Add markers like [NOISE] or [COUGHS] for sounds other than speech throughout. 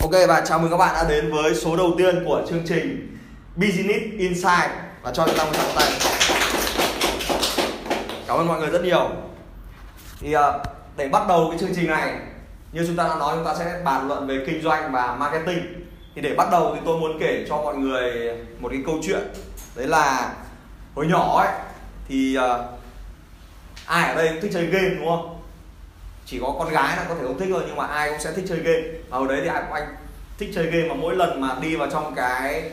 Ok và chào mừng các bạn đã đến với số đầu tiên của chương trình Business Insight và cho chúng ta một tràng tay. Cảm ơn mọi người rất nhiều. Thì ờ, để bắt đầu cái chương trình này như chúng ta đã nói chúng ta sẽ bàn luận về kinh doanh và marketing. Thì để bắt đầu thì tôi muốn kể cho mọi người một cái câu chuyện. Đấy là hồi nhỏ ấy thì uh, ai ở đây thích chơi game đúng không? Chỉ có con gái là có thể không thích thôi nhưng mà ai cũng sẽ thích chơi game. Và hồi đấy thì anh anh thích chơi game mà mỗi lần mà đi vào trong cái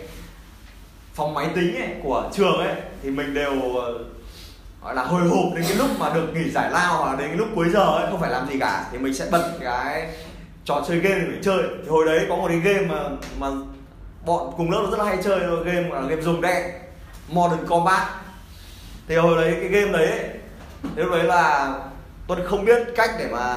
phòng máy tính ấy, của trường ấy thì mình đều gọi là hồi hộp đến cái lúc mà được nghỉ giải lao hoặc đến cái lúc cuối giờ ấy không phải làm gì cả. Thì mình sẽ bật cái trò chơi game để chơi. Thì hồi đấy có một cái game mà mà bọn cùng lớp nó rất là hay chơi game là game dùng đen Modern Combat. Thì hồi đấy cái game đấy lúc đấy là tôi không biết cách để mà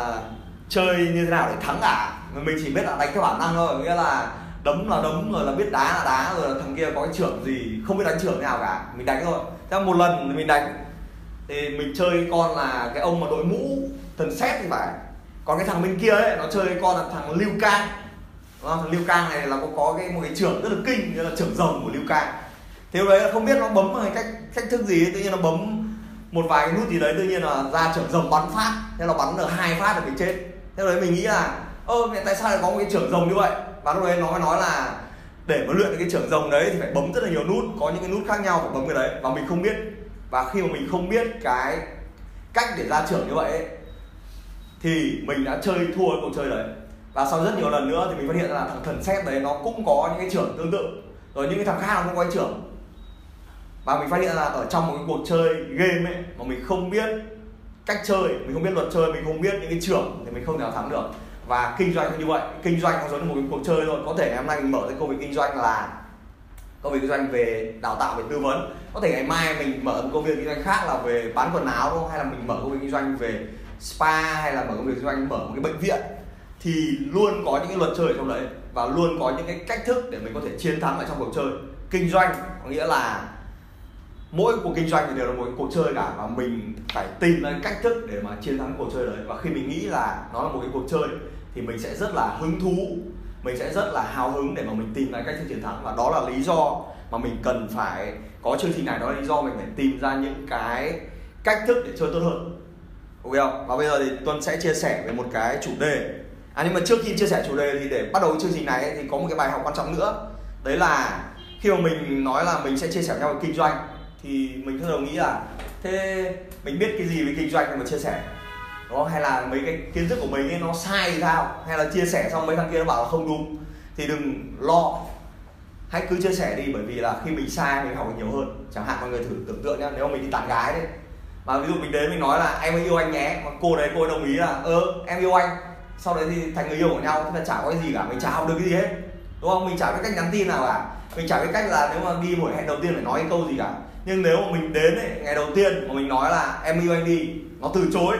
chơi như thế nào để thắng cả. Mình chỉ biết là đánh theo bản năng thôi nghĩa là đấm là đấm rồi là biết đá là đá rồi là thằng kia có cái trưởng gì không biết đánh trưởng nào cả. Mình đánh thôi. Thế một lần mình đánh. Thì mình chơi con là cái ông mà đội mũ thần xét thì phải. Còn cái thằng bên kia ấy nó chơi con là thằng lưu cang thằng lưu cang này là có có cái một cái trưởng rất là kinh như là trưởng rồng của lưu cang thế đấy là không biết nó bấm bằng cách cách thức gì ấy, tự nhiên nó bấm một vài cái nút gì đấy tự nhiên là ra trưởng rồng bắn phát. Thế là bắn được hai phát là mình chết. Thế đấy mình nghĩ là ơ mẹ tại sao lại có một cái trưởng rồng như vậy? Và lúc đấy nó mới nói là để mà luyện cái trưởng rồng đấy thì phải bấm rất là nhiều nút có những cái nút khác nhau phải bấm cái đấy. Và mình không biết. Và khi mà mình không biết cái cách để ra trưởng như vậy ấy, thì mình đã chơi thua cái cuộc chơi đấy. Và sau rất nhiều lần nữa thì mình phát hiện ra là thằng thần xét đấy nó cũng có những cái trưởng tương tự. Rồi những cái thằng khác nó cũng có cái trưởng và mình phát hiện là ở trong một cái cuộc chơi game ấy mà mình không biết cách chơi, mình không biết luật chơi, mình không biết những cái trưởng thì mình không thể nào thắng được. Và kinh doanh cũng như vậy, kinh doanh cũng giống như một cái cuộc chơi thôi. Có thể ngày hôm nay mình mở cái công việc kinh doanh là công việc kinh doanh về đào tạo, về tư vấn. Có thể ngày mai mình mở một công việc kinh doanh khác là về bán quần áo đúng không? Hay là mình mở công việc kinh doanh về spa, hay là mở công việc kinh doanh, mở một cái bệnh viện. Thì luôn có những cái luật chơi trong đấy và luôn có những cái cách thức để mình có thể chiến thắng ở trong cuộc chơi. Kinh doanh có nghĩa là mỗi cuộc kinh doanh thì đều là một cuộc chơi cả và mình phải tìm ra cách thức để mà chiến thắng cuộc chơi đấy. Và khi mình nghĩ là nó là một cái cuộc chơi thì mình sẽ rất là hứng thú mình sẽ rất là hào hứng để mà mình tìm ra cách thức chiến thắng. Và đó là lý do mà mình cần phải có chương trình này đó là lý do mình phải tìm ra những cái cách thức để chơi tốt hơn. Ok không? Và bây giờ thì tuân sẽ chia sẻ về một cái chủ đề. À nhưng mà trước khi chia sẻ chủ đề thì để bắt đầu chương trình này ấy, thì có một cái bài học quan trọng nữa. Đấy là khi mà mình nói là mình sẽ chia sẻ nhau về kinh doanh thì mình thường nghĩ là, thế mình biết cái gì về kinh doanh mà chia sẻ? Nó hay là mấy cái kiến thức của mình ấy, nó sai thì sao? Hay là chia sẻ xong mấy thằng kia nó bảo là không đúng? Thì đừng lo. Hãy cứ chia sẻ đi, bởi vì là khi mình sai, mình học được nhiều hơn. Chẳng hạn mọi người thử tưởng tượng nhá, nếu mà mình đi tán gái đấy. Mà ví dụ mình đến mình nói là, em yêu anh nhé. Mà cô đấy, cô ấy đồng ý là ơ em yêu anh. Sau đấy thì thành người yêu của nhau thì là chả có cái gì cả, mình chả học được cái gì hết. Đúng không? Mình chả biết cách nhắn tin nào cả. Mình chả biết cách là nếu mà đi buổi hẹn đầu tiên phải nói cái câu gì cả nhưng nếu mà mình đến ấy, ngày đầu tiên mà mình nói là em yêu anh đi nó từ chối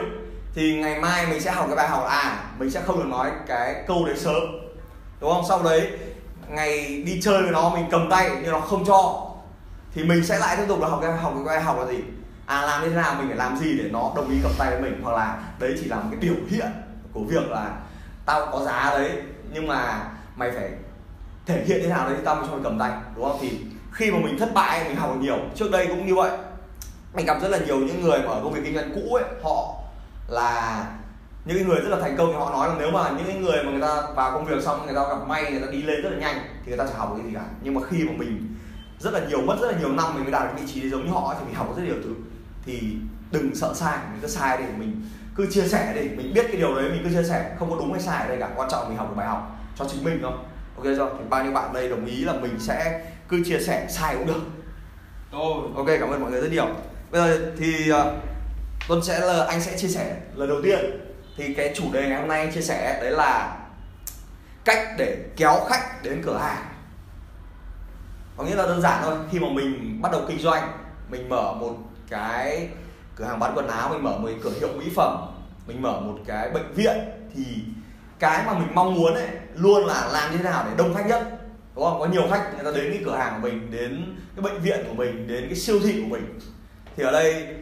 thì ngày mai mình sẽ học cái bài học là à mình sẽ không được nói cái câu đấy sớm. Đúng không? Sau đấy ngày đi chơi với nó mình cầm tay nhưng nó không cho thì mình sẽ lại tiếp tục là học cái học cái bài học là gì? À làm như thế nào mình phải làm gì để nó đồng ý cầm tay với mình? Hoặc là đấy chỉ là một cái biểu hiện của việc là tao có giá đấy nhưng mà mày phải thể hiện thế nào đấy tao mới cho mày cầm tay đúng không? Thì khi mà mình thất bại, mình học được nhiều. Trước đây cũng như vậy. Mình gặp rất là nhiều những người mà ở công việc kinh doanh cũ ấy, họ là những người rất là thành công. Thì họ nói là nếu mà những người mà người ta vào công việc xong, người ta gặp may, người ta đi lên rất là nhanh, thì người ta chẳng học được cái gì cả. Nhưng mà khi mà mình rất là nhiều, mất rất là nhiều năm mình mới đạt được vị trí giống như họ thì mình học rất nhiều thứ. Thì đừng sợ sai, mình cứ sai để mình cứ chia sẻ đi mình biết cái điều đấy, mình cứ chia sẻ. Không có đúng hay sai ở đây cả. Quan trọng mình học được bài học cho chính mình thôi. Ok chưa? Thì bao nhiêu bạn đây đồng ý là mình sẽ cứ chia sẻ sai cũng được. Tôi ok cảm ơn mọi người rất nhiều. Bây giờ thì uh, sẽ là anh sẽ chia sẻ lần đầu tiên. Thì cái chủ đề ngày hôm nay anh chia sẻ đấy là cách để kéo khách đến cửa hàng. Có nghĩa là đơn giản thôi khi mà mình bắt đầu kinh doanh mình mở một cái cửa hàng bán quần áo mình mở một cửa hiệu mỹ phẩm mình mở một cái bệnh viện thì cái mà mình mong muốn ấy luôn là làm như thế nào để đông khách nhất đúng không? Có nhiều khách người ta đến cái cửa hàng của mình, đến cái bệnh viện của mình, đến cái siêu thị của mình. Thì ở đây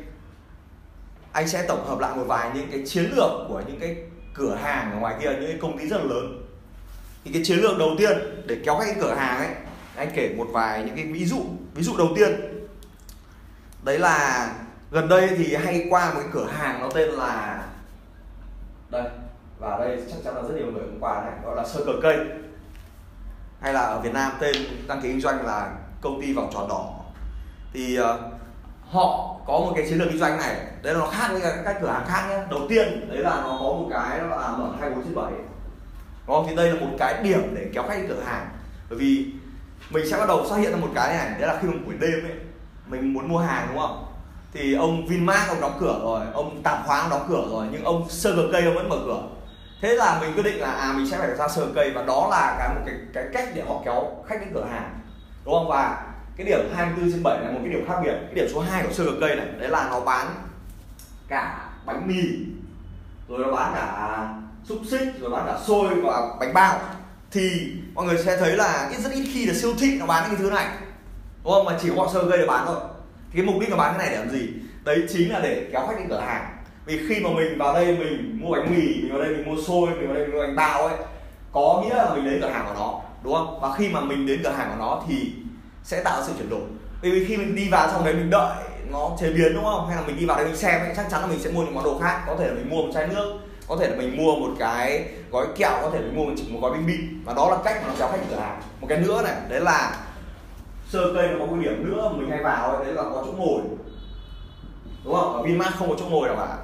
anh sẽ tổng hợp lại một vài những cái chiến lược của những cái cửa hàng ở ngoài kia, những cái công ty rất là lớn. Thì cái chiến lược đầu tiên để kéo khách cửa hàng ấy, anh kể một vài những cái ví dụ ví dụ đầu tiên. Đấy là gần đây thì hay qua một cái cửa hàng nó tên là, đây, và đây chắc chắn là rất nhiều người cũng qua này, gọi là sơ cờ cây hay là ở Việt Nam tên đăng ký kinh doanh là công ty vòng tròn đỏ. Thì uh, họ có một cái chiến lược kinh doanh này. Đấy là nó khác với các cửa hàng khác nhé. Đầu tiên đấy là nó có một cái nó là mở 24 trên 7 đúng không thì đây là một cái điểm để kéo khách cửa hàng. Bởi vì mình sẽ bắt đầu xuất hiện ra một cái này đấy là khi mình buổi đêm ấy mình muốn mua hàng đúng không? Thì ông Vinmart ông đóng cửa rồi ông tạp hóa ông đóng cửa rồi nhưng ông sơ cây ông vẫn mở cửa thế là mình quyết định là à mình sẽ phải ra sờ cây và đó là cái một cái cái cách để họ kéo khách đến cửa hàng, đúng không? Và cái điểm 24 trên 7 là một cái điểm khác biệt. Cái điểm số 2 của sơ cây này, đấy là nó bán cả bánh mì, rồi nó bán cả xúc xích, rồi bán cả xôi và bánh bao. Thì mọi người sẽ thấy là ít, rất ít khi là siêu thị nó bán những cái thứ này, đúng không? Mà chỉ có sơ cây để bán thôi. Thì cái mục đích nó bán cái này để làm gì? Đấy chính là để kéo khách đến cửa hàng vì khi mà mình vào đây mình mua bánh mì mình vào đây mình mua xôi mình vào đây mình mua bánh bao ấy có nghĩa là mình đến cửa hàng của nó đúng không? Và khi mà mình đến cửa hàng của nó thì sẽ tạo sự chuyển đổi. Bởi vì khi mình đi vào trong đấy mình đợi nó chế biến đúng không? Hay là mình đi vào đây mình xem ấy, chắc chắn là mình sẽ mua những món đồ khác. Có thể là mình mua một chai nước có thể là mình mua một cái gói kẹo có thể mình mua một, một gói bánh bim và đó là cách mà nó kéo khách cửa hàng. Một cái nữa này đấy là sơ cây nó có một điểm nữa mình hay vào ấy, đấy là có chỗ ngồi. Đúng không? Ở Vinmart không có chỗ ngồi đâu cả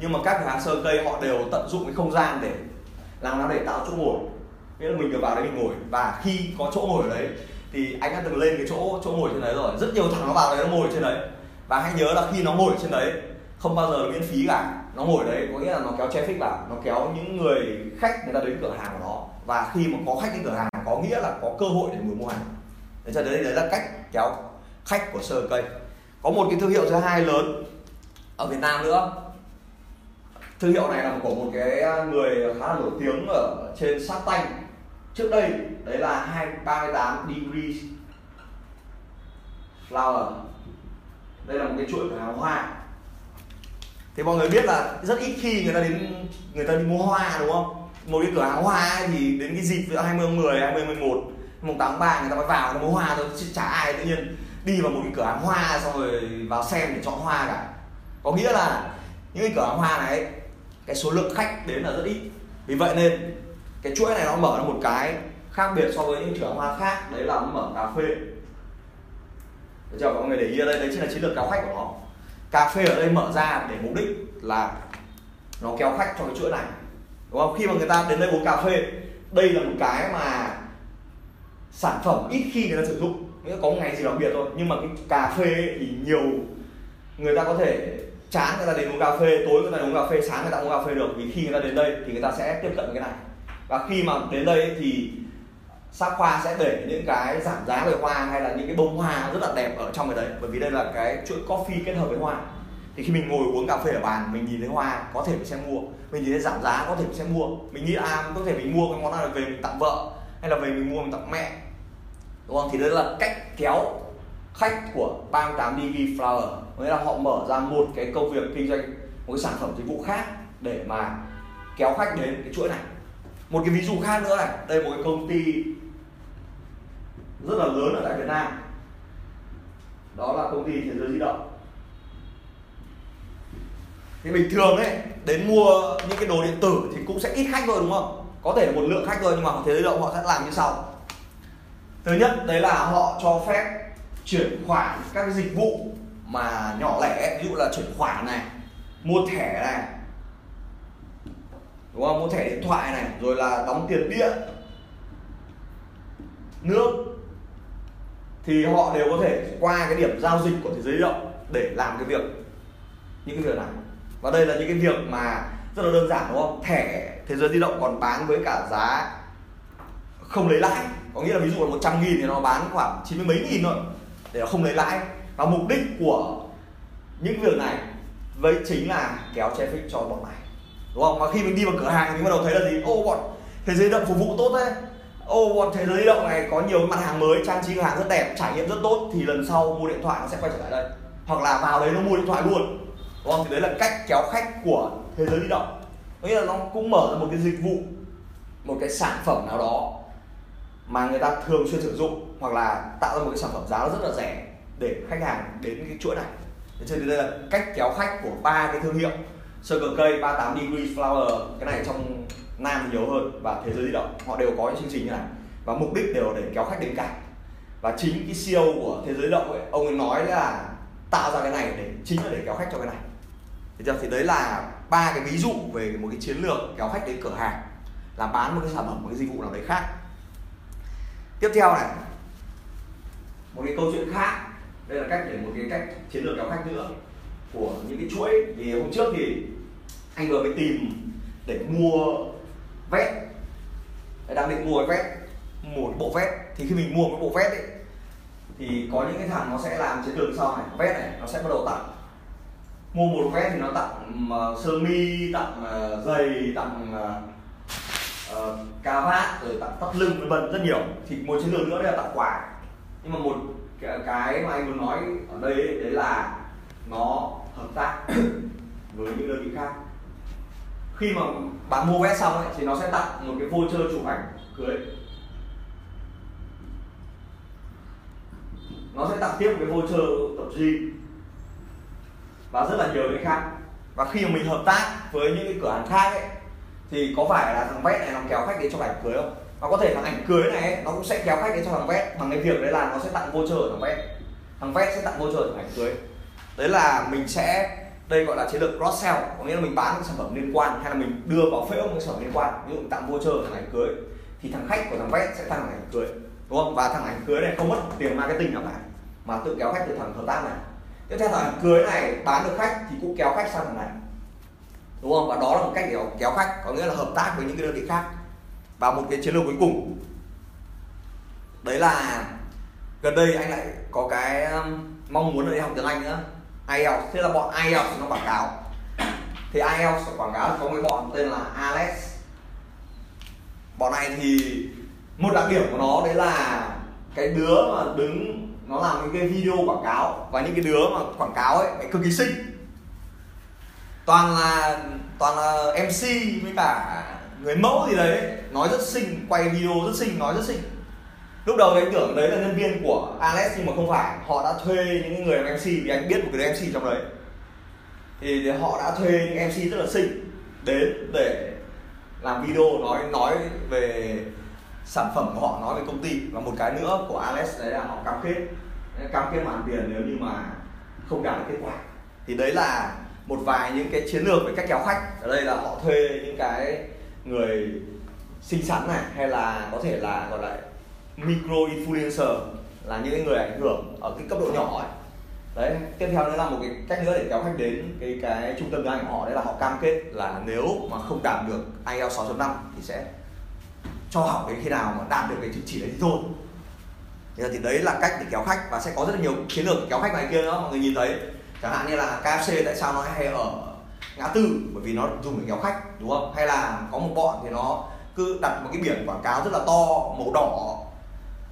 nhưng mà các cửa hàng sơ cây họ đều tận dụng cái không gian để làm nó để tạo chỗ ngồi. Nghĩa là mình được vào đấy mình ngồi. Và khi có chỗ ngồi ở đấy, thì anh đã từng lên cái chỗ chỗ ngồi trên đấy rồi. Rất nhiều thằng nó vào đấy nó ngồi trên đấy. Và hãy nhớ là khi nó ngồi trên đấy, không bao giờ miễn phí cả. Nó ngồi đấy, có nghĩa là nó kéo traffic vào. Nó kéo những người khách, người ta đến cửa hàng của nó. Và khi mà có khách đến cửa hàng, có nghĩa là có cơ hội để người mua hàng. Đấy cho đấy đấy là cách kéo khách của sơ cây. Có một cái thương hiệu thứ hai lớn ở Việt Nam nữa thương hiệu này là của một cái người khá là nổi tiếng ở trên sát tanh trước đây đấy là 238 degrees flower. Đây là một cái chuỗi cửa hàng hoa. Thì mọi người biết là rất ít khi người ta đến người ta đi mua hoa đúng không? Một cái cửa hàng hoa ấy thì đến cái dịp 20 tháng 10, 20 11 mùng 8 3 người ta mới vào nó mua hoa thôi chứ chả ai tự nhiên đi vào một cái cửa hàng hoa xong rồi vào xem để chọn hoa cả. Có nghĩa là những cái cửa hàng hoa này cái số lượng khách đến là rất ít. Vì vậy nên cái chuỗi này nó mở ra một cái khác biệt so với những cửa hàng hoa khác, đấy là nó mở cà phê. Được chưa? Mọi người để ý ở đây, đấy chính là chiến lược kéo khách của nó. Cà phê ở đây mở ra để mục đích là nó kéo khách cho cái chuỗi này. Đúng không? Khi mà người ta đến đây uống cà phê, đây là một cái mà sản phẩm ít khi người ta sử dụng. Nghĩa có một ngày gì đặc biệt thôi. Nhưng mà cái cà phê thì nhiều người ta có thể chán người ta đến uống cà phê, tối người ta uống cà phê, sáng người ta uống cà phê được. Vì khi người ta đến đây thì người ta sẽ tiếp cận với cái này. Và khi mà đến đây thì sắc hoa sẽ để những cái giảm giá về hoa hay là những cái bông hoa rất là đẹp ở trong cái đấy. Bởi vì đây là cái chuỗi coffee kết hợp với hoa. Thì khi mình ngồi uống cà phê ở bàn, mình nhìn thấy hoa, có thể mình sẽ mua. Mình nhìn thấy giảm giá, có thể mình sẽ mua. Mình nghĩ à có thể mình mua cái món này về mình tặng vợ, hay là về mình mua mình tặng mẹ. Đúng không? Thì đấy là cách kéo khách của 38 DV Flower. Nghĩa là họ mở ra một cái công việc kinh doanh, một cái sản phẩm dịch vụ khác để mà kéo khách đến cái chuỗi này. Một cái ví dụ khác nữa này, đây một cái công ty rất là lớn ở tại Việt Nam. Đó là công ty thế giới di động. Thì bình thường ấy, đến mua những cái đồ điện tử thì cũng sẽ ít khách thôi, đúng không? Có thể là một lượng khách thôi, nhưng mà thế giới di động họ sẽ làm như sau. Thứ nhất, đấy là họ cho phép chuyển khoản các cái dịch vụ mà nhỏ lẻ, ví dụ là chuyển khoản này, mua thẻ này, đúng không? Mua thẻ điện thoại này, rồi là đóng tiền điện nước, thì họ đều có thể qua cái điểm giao dịch của thế giới di động để làm cái việc, những cái việc này. Và đây là những cái việc mà rất là đơn giản, đúng không? Thẻ thế giới di động còn bán với cả giá không lấy lãi. Có nghĩa là ví dụ là 100 nghìn thì nó bán khoảng chín mươi mấy nghìn thôi để nó không lấy lãi. Và mục đích của những việc này với chính là kéo traffic cho bọn này đúng không? Mà khi mình đi vào cửa hàng thì mình bắt đầu thấy là gì? Ô, bọn thế giới di động phục vụ tốt thế. ô, bọn thế giới di động này có nhiều mặt hàng mới, trang trí cửa hàng rất đẹp, trải nghiệm rất tốt. Thì lần sau mua điện thoại nó sẽ quay trở lại đây. Hoặc là vào đấy nó mua điện thoại luôn. Đúng không? Thì đấy là cách kéo khách của thế giới di động. Có nghĩa là nó cũng mở ra một cái dịch vụ, một cái sản phẩm nào đó mà người ta thường xuyên sử dụng hoặc là tạo ra một cái sản phẩm giá nó rất là rẻ để khách hàng đến cái chuỗi này. Thế cho nên đây là cách kéo khách của ba cái thương hiệu Circle K, 38 Degree Flower cái này trong Nam thì nhiều hơn và thế giới di động họ đều có những chương trình như này. Và mục đích đều để kéo khách đến cả và chính cái CEO của thế giới di động ấy ông ấy nói là tạo ra cái này để chính là để kéo khách cho cái này. Thì, thì đấy là ba cái ví dụ về một cái chiến lược kéo khách đến cửa hàng là bán một cái sản phẩm một cái dịch vụ nào đấy khác tiếp theo này. Một cái câu chuyện khác. Đây là cách để một cái cách chiến lược kéo khách nữa của những cái chuỗi. Thì hôm trước thì anh vừa mới tìm để mua vét. Đang định mua cái vét một bộ vét. Thì khi mình mua cái bộ vét ấy thì có những cái thằng nó sẽ làm chiến lược sau này. Vét này nó sẽ bắt đầu tặng. Mua một vét thì nó tặng uh, sơ mi tặng uh, giày tặng uh, uh, cà vát rồi tặng tóc lưng vân vân rất nhiều. Thì một chiến lược nữa đây là tặng quà. Nhưng mà một cái mà anh muốn nói ở đây ấy, đấy là nó hợp tác [COUGHS] với những đơn vị khác. Khi mà bạn mua vé xong ấy, thì nó sẽ tặng một cái voucher chụp ảnh cưới. Nó sẽ tặng tiếp một cái voucher tập gym. Và rất là nhiều cái khác. Và khi mà mình hợp tác với những cái cửa hàng khác ấy thì có phải là thằng vét này nó kéo khách đến cho ảnh cưới không? Và có thể thằng ảnh cưới này ấy, nó cũng sẽ kéo khách đến cho thằng vét bằng cái việc đấy là nó sẽ tặng voucher thằng vét thằng vét sẽ tặng voucher thằng ảnh cưới đấy là mình sẽ đây gọi là chiến lược cross sell. Có nghĩa là mình bán những sản phẩm liên quan hay là mình đưa vào phễu những sản phẩm liên quan. Ví dụ tặng voucher thằng ảnh cưới thì thằng khách của thằng vét sẽ tặng thằng ảnh cưới đúng không? Và thằng ảnh cưới này không mất tiền marketing nào cả mà tự kéo khách từ thằng hợp tác này. Tiếp theo thằng ảnh cưới này bán được khách thì cũng kéo khách sang thằng này đúng không? Và đó là một cách để kéo khách, có nghĩa là hợp tác với những cái đơn vị khác. Và một cái chiến lược cuối cùng. Đấy là gần đây anh lại có cái um, mong muốn là đi học tiếng Anh nữa. IELTS, thế là bọn IELTS nó quảng cáo. Thì IELTS quảng cáo có một bọn tên là Alex. Bọn này thì một đặc điểm của nó đấy là cái đứa mà đứng, nó làm những cái video quảng cáo. Và những cái đứa mà quảng cáo ấy cực kỳ xinh toàn là toàn là MC với cả người mẫu gì đấy, nói rất xinh, quay video rất xinh, nói rất xinh. Lúc đầu anh tưởng đấy là nhân viên của Alex nhưng mà không phải. Họ đã thuê những người làm MC vì anh biết một cái MC trong đấy. Thì họ đã thuê những MC rất là xinh đến để làm video nói nói về sản phẩm của họ, nói về công ty. Và một cái nữa của Alex đấy là họ cam kết. Cam kết hoàn tiền nếu như mà không đạt được kết quả. Thì đấy là một vài những cái chiến lược về cách kéo khách. Ở đây là họ thuê những cái người xinh xắn này, hay là có thể là gọi là micro influencer, là những cái người ảnh hưởng ở cái cấp độ nhỏ ấy. Đấy, tiếp theo nữa là một cái cách nữa để kéo khách đến cái cái trung tâm tiếng Anh của họ, đấy là họ cam kết là nếu mà không đạt được IELTS 6.5 thì sẽ cho học đến khi nào mà đạt được cái chứng chỉ đấy thì thôi. Thì đấy là cách để kéo khách, và sẽ có rất là nhiều chiến lược kéo khách này kia nữa, mọi người nhìn thấy chẳng hạn như là KFC tại sao nó hay ở ngã tư bởi vì nó dùng để kéo khách đúng không? Hay là có một bọn thì nó cứ đặt một cái biển quảng cáo rất là to màu đỏ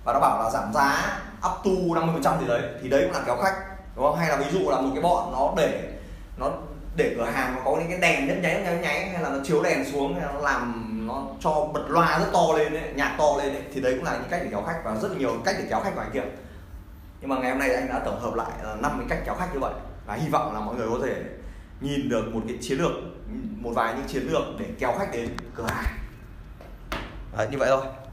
và nó bảo là giảm giá up to 50% gì đấy thì đấy cũng là kéo khách đúng không? Hay là ví dụ là một cái bọn nó để nó để cửa hàng nó có những cái đèn nhấp nháy nhấp nháy hay là nó chiếu đèn xuống hay nó làm nó cho bật loa rất to lên ấy, nhạc to lên ấy, thì đấy cũng là những cách để kéo khách và rất là nhiều cách để kéo khách ngoài kia. Nhưng mà ngày hôm nay anh đã tổng hợp lại ờ, năm cái cách kéo khách như vậy và hy vọng là mọi người có thể nhìn được một cái chiến lược một vài những chiến lược để kéo khách đến cửa hàng. Đấy, như vậy thôi.